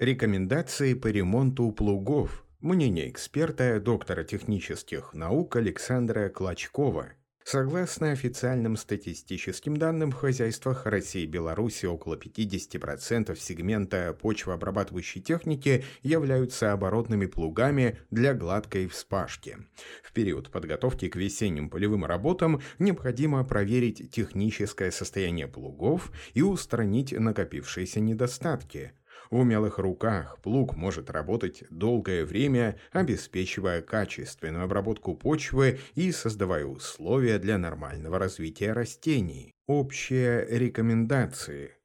Рекомендации по ремонту плугов. Мнение эксперта, доктора технических наук Александра Клочкова. Согласно официальным статистическим данным, в хозяйствах России и Беларуси около 50% сегмента почвообрабатывающей техники являются оборотными плугами для гладкой вспашки. В период подготовки к весенним полевым работам необходимо проверить техническое состояние плугов и устранить накопившиеся недостатки – в умелых руках плуг может работать долгое время, обеспечивая качественную обработку почвы и создавая условия для нормального развития растений. Общие рекомендации –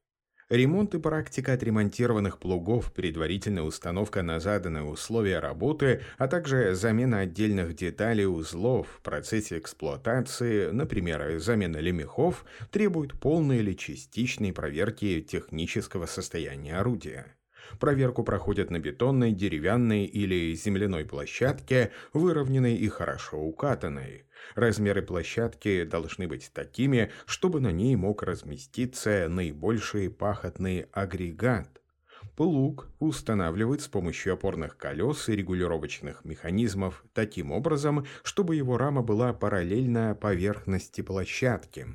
Ремонт и практика отремонтированных плугов, предварительная установка на заданные условия работы, а также замена отдельных деталей узлов в процессе эксплуатации, например, замена лемехов, требуют полной или частичной проверки технического состояния орудия. Проверку проходят на бетонной, деревянной или земляной площадке, выровненной и хорошо укатанной. Размеры площадки должны быть такими, чтобы на ней мог разместиться наибольший пахотный агрегат. Плуг устанавливают с помощью опорных колес и регулировочных механизмов таким образом, чтобы его рама была параллельна поверхности площадки.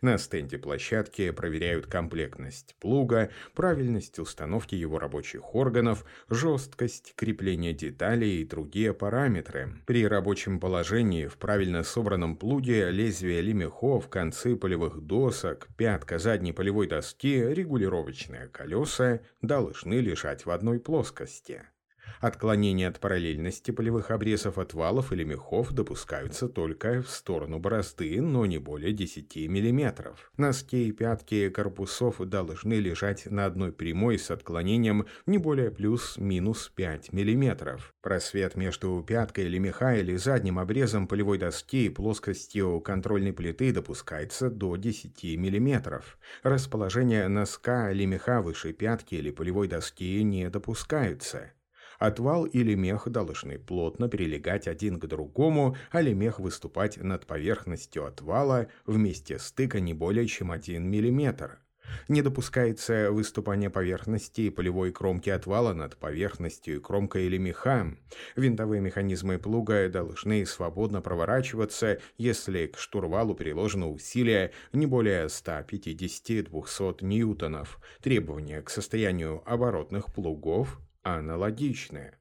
На стенде площадки проверяют комплектность плуга, правильность установки его рабочих органов, жесткость крепления деталей и другие параметры. При рабочем положении в правильно собранном плуге лезвие лемехов, концы полевых досок, пятка задней полевой доски, регулировочные колеса должны лежать в одной плоскости. Отклонения от параллельности полевых обрезов отвалов или мехов допускаются только в сторону борозды, но не более 10 мм. Носки и пятки корпусов должны лежать на одной прямой с отклонением не более плюс-минус 5 мм. Просвет между пяткой или меха или задним обрезом полевой доски и плоскостью контрольной плиты допускается до 10 мм. Расположение носка или меха выше пятки или полевой доски не допускаются. Отвал или мех должны плотно прилегать один к другому, а лемех выступать над поверхностью отвала вместе стыка не более чем 1 мм. Не допускается выступание поверхности и полевой кромки отвала над поверхностью и кромкой или меха. Винтовые механизмы плуга должны свободно проворачиваться, если к штурвалу приложено усилие не более 150-200 ньютонов. Требования к состоянию оборотных плугов аналогичны.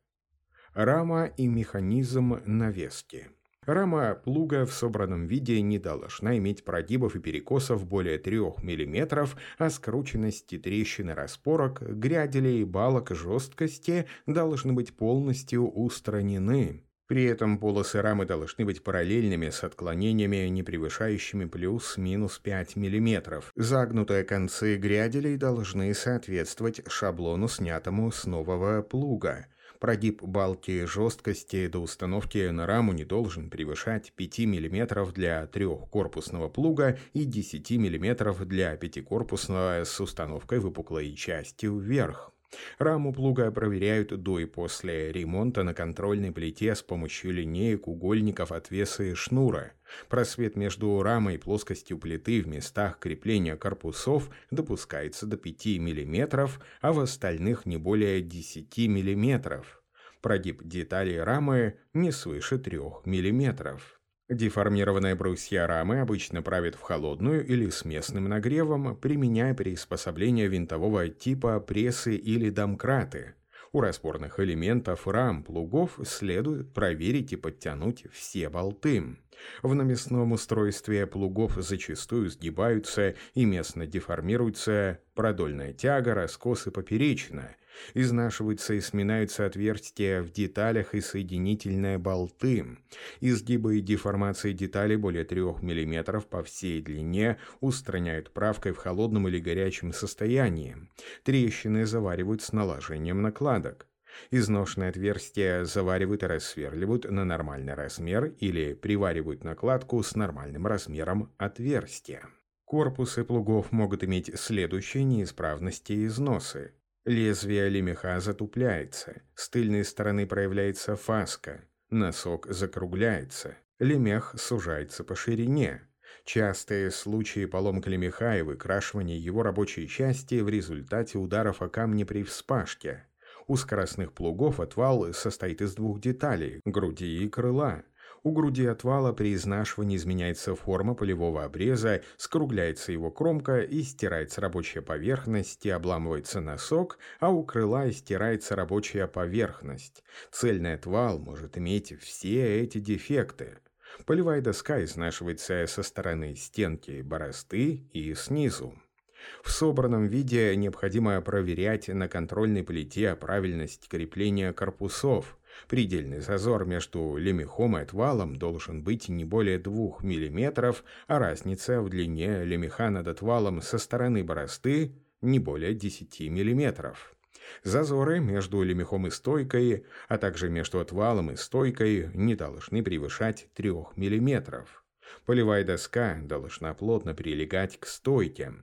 Рама и механизм навески. Рама плуга в собранном виде не должна иметь прогибов и перекосов более 3 мм, а скрученности трещины распорок, гряделей балок жесткости должны быть полностью устранены. При этом полосы рамы должны быть параллельными с отклонениями, не превышающими плюс-минус 5 мм. Загнутые концы гряделей должны соответствовать шаблону, снятому с нового плуга. Прогиб балки жесткости до установки на раму не должен превышать 5 мм для трехкорпусного плуга и 10 мм для пятикорпусного с установкой выпуклой части вверх. Раму плуга проверяют до и после ремонта на контрольной плите с помощью линеек, угольников, отвеса и шнура. Просвет между рамой и плоскостью плиты в местах крепления корпусов допускается до 5 мм, а в остальных не более 10 мм. Прогиб деталей рамы не свыше 3 мм. Деформированные брусья рамы обычно правят в холодную или с местным нагревом, применяя приспособления винтового типа прессы или домкраты. У распорных элементов рам плугов следует проверить и подтянуть все болты. В наместном устройстве плугов зачастую сгибаются и местно деформируются продольная тяга, раскос и поперечина, Изнашиваются и сминаются отверстия в деталях и соединительные болты. Изгибы и деформации деталей более 3 мм по всей длине устраняют правкой в холодном или горячем состоянии. Трещины заваривают с наложением накладок. Изношенные отверстия заваривают и рассверливают на нормальный размер или приваривают накладку с нормальным размером отверстия. Корпусы плугов могут иметь следующие неисправности и износы. Лезвие лемеха затупляется, с тыльной стороны проявляется фаска, носок закругляется, лемех сужается по ширине. Частые случаи поломки лемеха и выкрашивания его рабочей части в результате ударов о камни при вспашке. У скоростных плугов отвал состоит из двух деталей – груди и крыла. У груди отвала при изнашивании изменяется форма полевого обреза, скругляется его кромка и стирается рабочая поверхность и обламывается носок, а у крыла стирается рабочая поверхность. Цельный отвал может иметь все эти дефекты. Полевая доска изнашивается со стороны стенки борозды и снизу. В собранном виде необходимо проверять на контрольной плите правильность крепления корпусов – Предельный зазор между лемехом и отвалом должен быть не более 2 мм, а разница в длине лемеха над отвалом со стороны борозды не более 10 мм. Зазоры между лемехом и стойкой, а также между отвалом и стойкой не должны превышать 3 мм. Полевая доска должна плотно прилегать к стойке.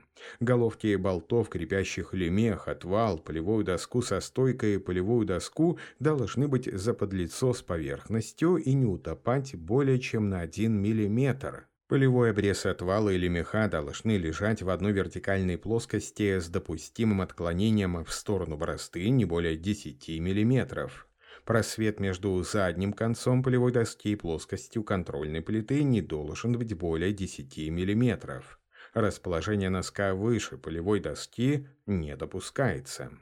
Головки болтов, крепящих лемех, отвал, полевую доску со стойкой и полевую доску должны быть заподлицо с поверхностью и не утопать более чем на 1 мм. Полевой обрез отвала или меха должны лежать в одной вертикальной плоскости с допустимым отклонением в сторону борозды не более 10 мм. Просвет между задним концом полевой доски и плоскостью контрольной плиты не должен быть более 10 мм. Расположение носка выше полевой доски не допускается.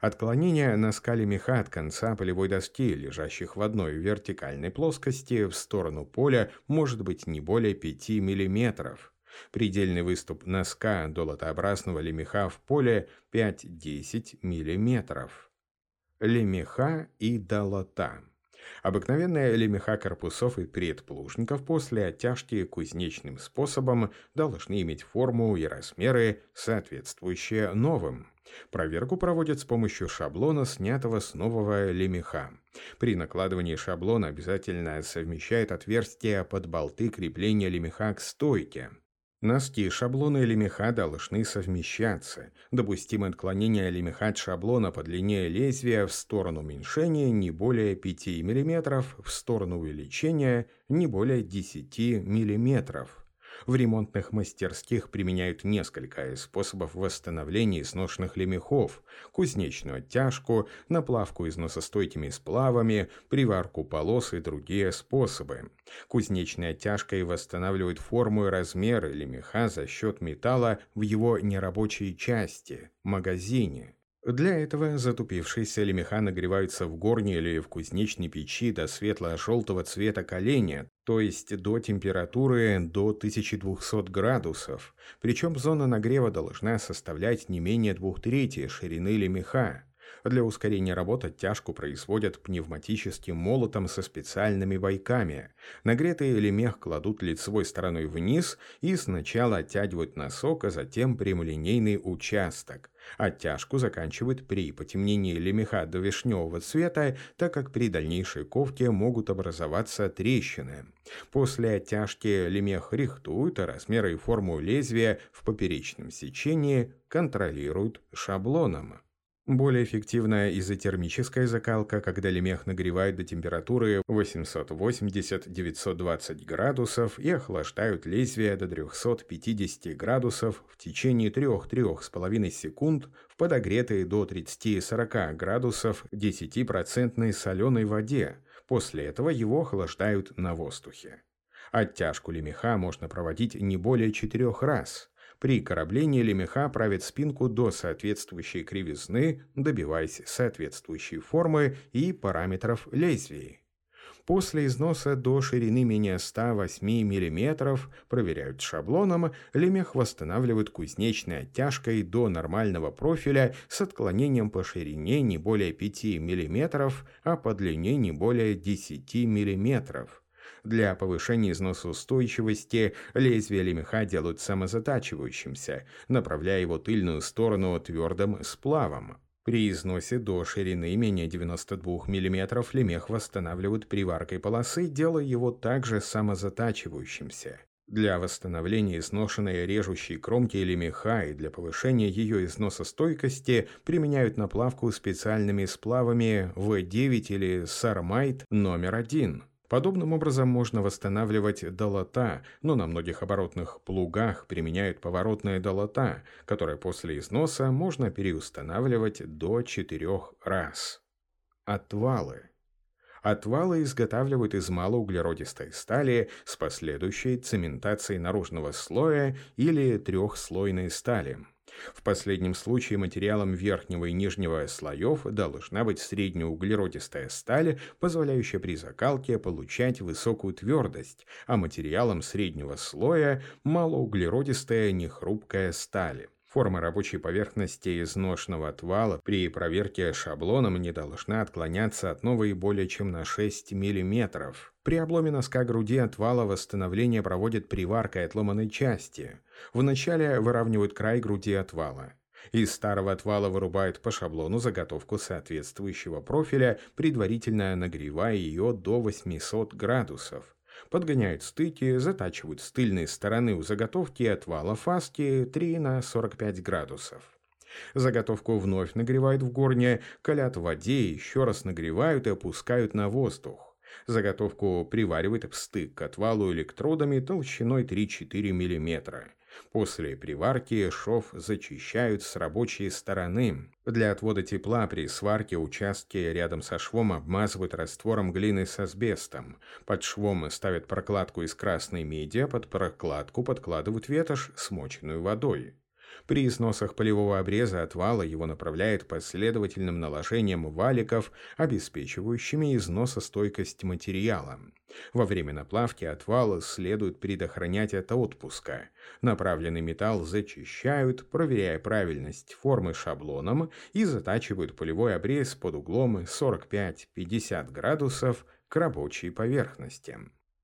Отклонение носка лемеха от конца полевой доски, лежащих в одной вертикальной плоскости, в сторону поля может быть не более 5 мм. Предельный выступ носка долотообразного лемеха в поле 5-10 мм лемеха и долота. Обыкновенная лемеха корпусов и предплужников после оттяжки кузнечным способом должны иметь форму и размеры, соответствующие новым. Проверку проводят с помощью шаблона, снятого с нового лемеха. При накладывании шаблона обязательно совмещают отверстия под болты крепления лемеха к стойке. Носки шаблона или меха должны совмещаться. Допустимое отклонение лемеха от шаблона по длине лезвия в сторону уменьшения не более 5 мм, в сторону увеличения не более 10 мм. В ремонтных мастерских применяют несколько способов восстановления изношенных лемехов, кузнечную оттяжку, наплавку износостойкими сплавами, приварку полос и другие способы. Кузнечная оттяжка и восстанавливает форму и размеры лемеха за счет металла в его нерабочей части – магазине. Для этого затупившиеся лемеха нагреваются в горне или в кузнечной печи до светло-желтого цвета коленя, то есть до температуры до 1200 градусов. Причем зона нагрева должна составлять не менее двух трети ширины лемеха. Для ускорения работ оттяжку производят пневматическим молотом со специальными бойками. Нагретый лемех кладут лицевой стороной вниз и сначала оттягивают носок, а затем прямолинейный участок. Оттяжку заканчивают при потемнении лемеха до вишневого цвета, так как при дальнейшей ковке могут образоваться трещины. После оттяжки лемех рихтуют, а размеры и форму лезвия в поперечном сечении контролируют шаблоном. Более эффективная изотермическая закалка, когда лемех нагревают до температуры 880-920 градусов и охлаждают лезвие до 350 градусов в течение 3-3,5 секунд в подогретой до 30-40 градусов 10% соленой воде. После этого его охлаждают на воздухе. Оттяжку лемеха можно проводить не более 4 раз – при кораблении лемеха правит спинку до соответствующей кривизны, добиваясь соответствующей формы и параметров лезвий. После износа до ширины менее 108 мм проверяют шаблоном, лемех восстанавливают кузнечной оттяжкой до нормального профиля с отклонением по ширине не более 5 мм, а по длине не более 10 мм. Для повышения износоустойчивости лезвие лемеха делают самозатачивающимся, направляя его тыльную сторону твердым сплавом. При износе до ширины менее 92 мм лемех восстанавливают приваркой полосы, делая его также самозатачивающимся. Для восстановления изношенной режущей кромки лемеха и для повышения ее износостойкости применяют наплавку специальными сплавами В9 или Сармайт номер 1. Подобным образом можно восстанавливать долота, но на многих оборотных плугах применяют поворотные долота, которые после износа можно переустанавливать до четырех раз. Отвалы. Отвалы изготавливают из малоуглеродистой стали с последующей цементацией наружного слоя или трехслойной стали. В последнем случае материалом верхнего и нижнего слоев должна быть среднеуглеродистая сталь, позволяющая при закалке получать высокую твердость, а материалом среднего слоя – малоуглеродистая нехрупкая сталь. Форма рабочей поверхности изношенного отвала при проверке шаблоном не должна отклоняться от новой более чем на 6 мм. При обломе носка груди отвала восстановление проводит приваркой отломанной части. Вначале выравнивают край груди отвала. Из старого отвала вырубают по шаблону заготовку соответствующего профиля, предварительно нагревая ее до 800 градусов подгоняют стыки, затачивают с тыльной стороны у заготовки отвала фаски 3 на 45 градусов. Заготовку вновь нагревают в горне, колят в воде, еще раз нагревают и опускают на воздух. Заготовку приваривают в стык к отвалу электродами толщиной 3-4 мм. После приварки шов зачищают с рабочей стороны. Для отвода тепла при сварке участки рядом со швом обмазывают раствором глины с асбестом. Под швом ставят прокладку из красной меди, а под прокладку подкладывают ветошь, смоченную водой. При износах полевого обреза отвала его направляют последовательным наложением валиков, обеспечивающими износостойкость материала. Во время наплавки отвалы следует предохранять от отпуска. Направленный металл зачищают, проверяя правильность формы шаблоном и затачивают полевой обрез под углом 45-50 градусов к рабочей поверхности.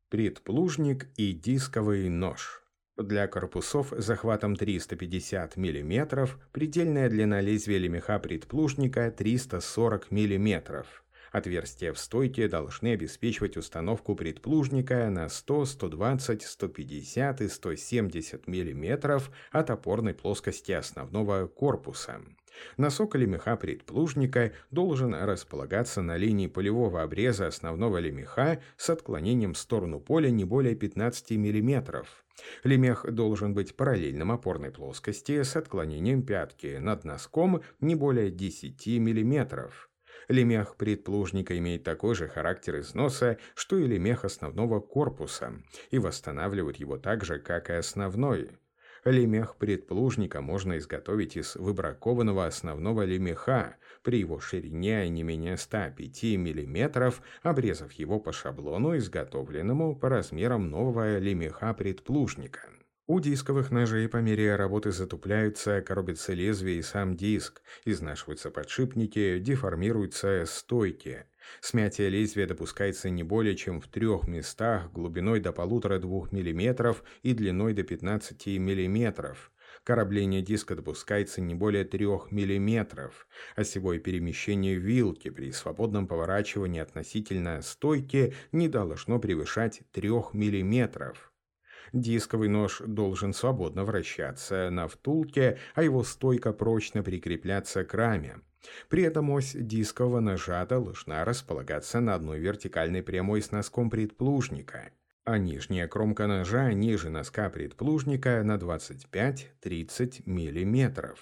Предплужник и дисковый нож – для корпусов с захватом 350 мм предельная длина лезвия лемеха предплужника 340 мм. Отверстия в стойке должны обеспечивать установку предплужника на 100, 120, 150 и 170 мм от опорной плоскости основного корпуса. Носок лемеха предплужника должен располагаться на линии полевого обреза основного лемеха с отклонением в сторону поля не более 15 мм. Лемех должен быть параллельным опорной плоскости с отклонением пятки над носком не более 10 мм. Лемех предплужника имеет такой же характер износа, что и лемех основного корпуса, и восстанавливает его так же, как и основной. Лемех предплужника можно изготовить из выбракованного основного лемеха при его ширине не менее 105 мм, обрезав его по шаблону, изготовленному по размерам нового лемеха предплужника. У дисковых ножей по мере работы затупляются, коробится лезвие и сам диск, изнашиваются подшипники, деформируются стойки. Смятие лезвия допускается не более чем в трех местах глубиной до полутора-двух мм и длиной до 15 мм. Корабление диска допускается не более 3 мм. Осевое перемещение вилки при свободном поворачивании относительно стойки не должно превышать 3 мм. Дисковый нож должен свободно вращаться на втулке, а его стойка прочно прикрепляться к раме. При этом ось дискового ножа должна располагаться на одной вертикальной прямой с носком предплужника, а нижняя кромка ножа ниже носка предплужника на 25-30 мм.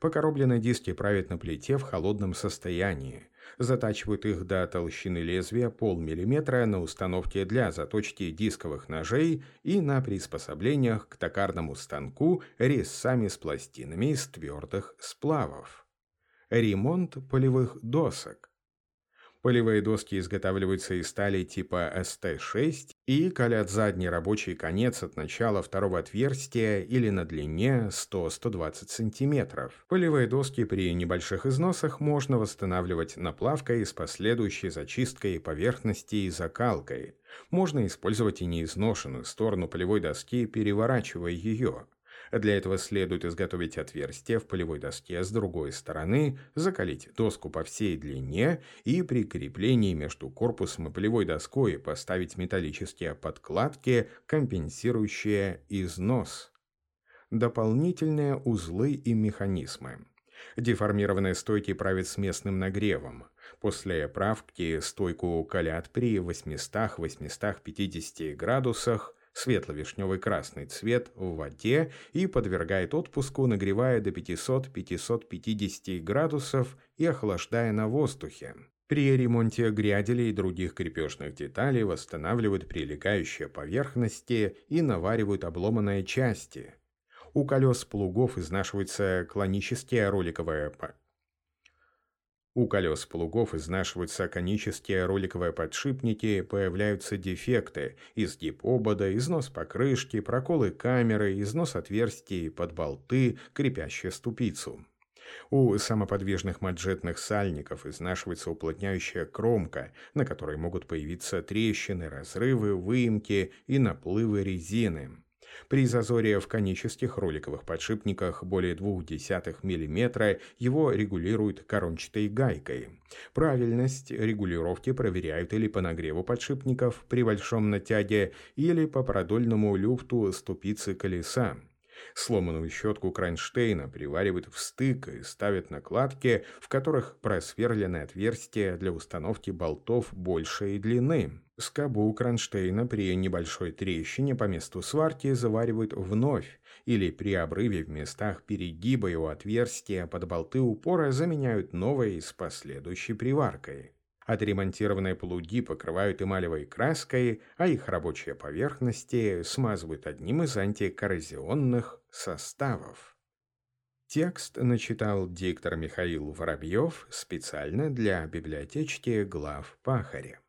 Покоробленные диски правят на плите в холодном состоянии затачивают их до толщины лезвия полмиллиметра на установке для заточки дисковых ножей и на приспособлениях к токарному станку резцами с пластинами из твердых сплавов. Ремонт полевых досок. Полевые доски изготавливаются из стали типа ST6 и колят задний рабочий конец от начала второго отверстия или на длине 100-120 см. Полевые доски при небольших износах можно восстанавливать наплавкой с последующей зачисткой поверхности и закалкой. Можно использовать и неизношенную сторону полевой доски, переворачивая ее. Для этого следует изготовить отверстие в полевой доске с другой стороны, закалить доску по всей длине и при креплении между корпусом и полевой доской поставить металлические подкладки, компенсирующие износ. Дополнительные узлы и механизмы. Деформированные стойки правят с местным нагревом. После правки стойку калят при 800-850 градусах светло-вишневый красный цвет в воде и подвергает отпуску, нагревая до 500-550 градусов и охлаждая на воздухе. При ремонте гряделей и других крепежных деталей восстанавливают прилегающие поверхности и наваривают обломанные части. У колес плугов изнашиваются клонические роликовые у колес плугов изнашиваются конические роликовые подшипники, появляются дефекты, изгиб обода, износ покрышки, проколы камеры, износ отверстий под болты, крепящие ступицу. У самоподвижных маджетных сальников изнашивается уплотняющая кромка, на которой могут появиться трещины, разрывы, выемки и наплывы резины. При зазоре в конических роликовых подшипниках более 0,2 мм его регулируют корончатой гайкой. Правильность регулировки проверяют или по нагреву подшипников при большом натяге, или по продольному люфту ступицы колеса. Сломанную щетку кронштейна приваривают в стык и ставят накладки, в которых просверлены отверстия для установки болтов большей длины. Скобу кронштейна при небольшой трещине по месту сварки заваривают вновь, или при обрыве в местах перегиба его отверстия под болты упора заменяют новой с последующей приваркой. Отремонтированные плуги покрывают эмалевой краской, а их рабочие поверхности смазывают одним из антикоррозионных составов. Текст начитал диктор Михаил Воробьев специально для библиотечки глав Пахаря.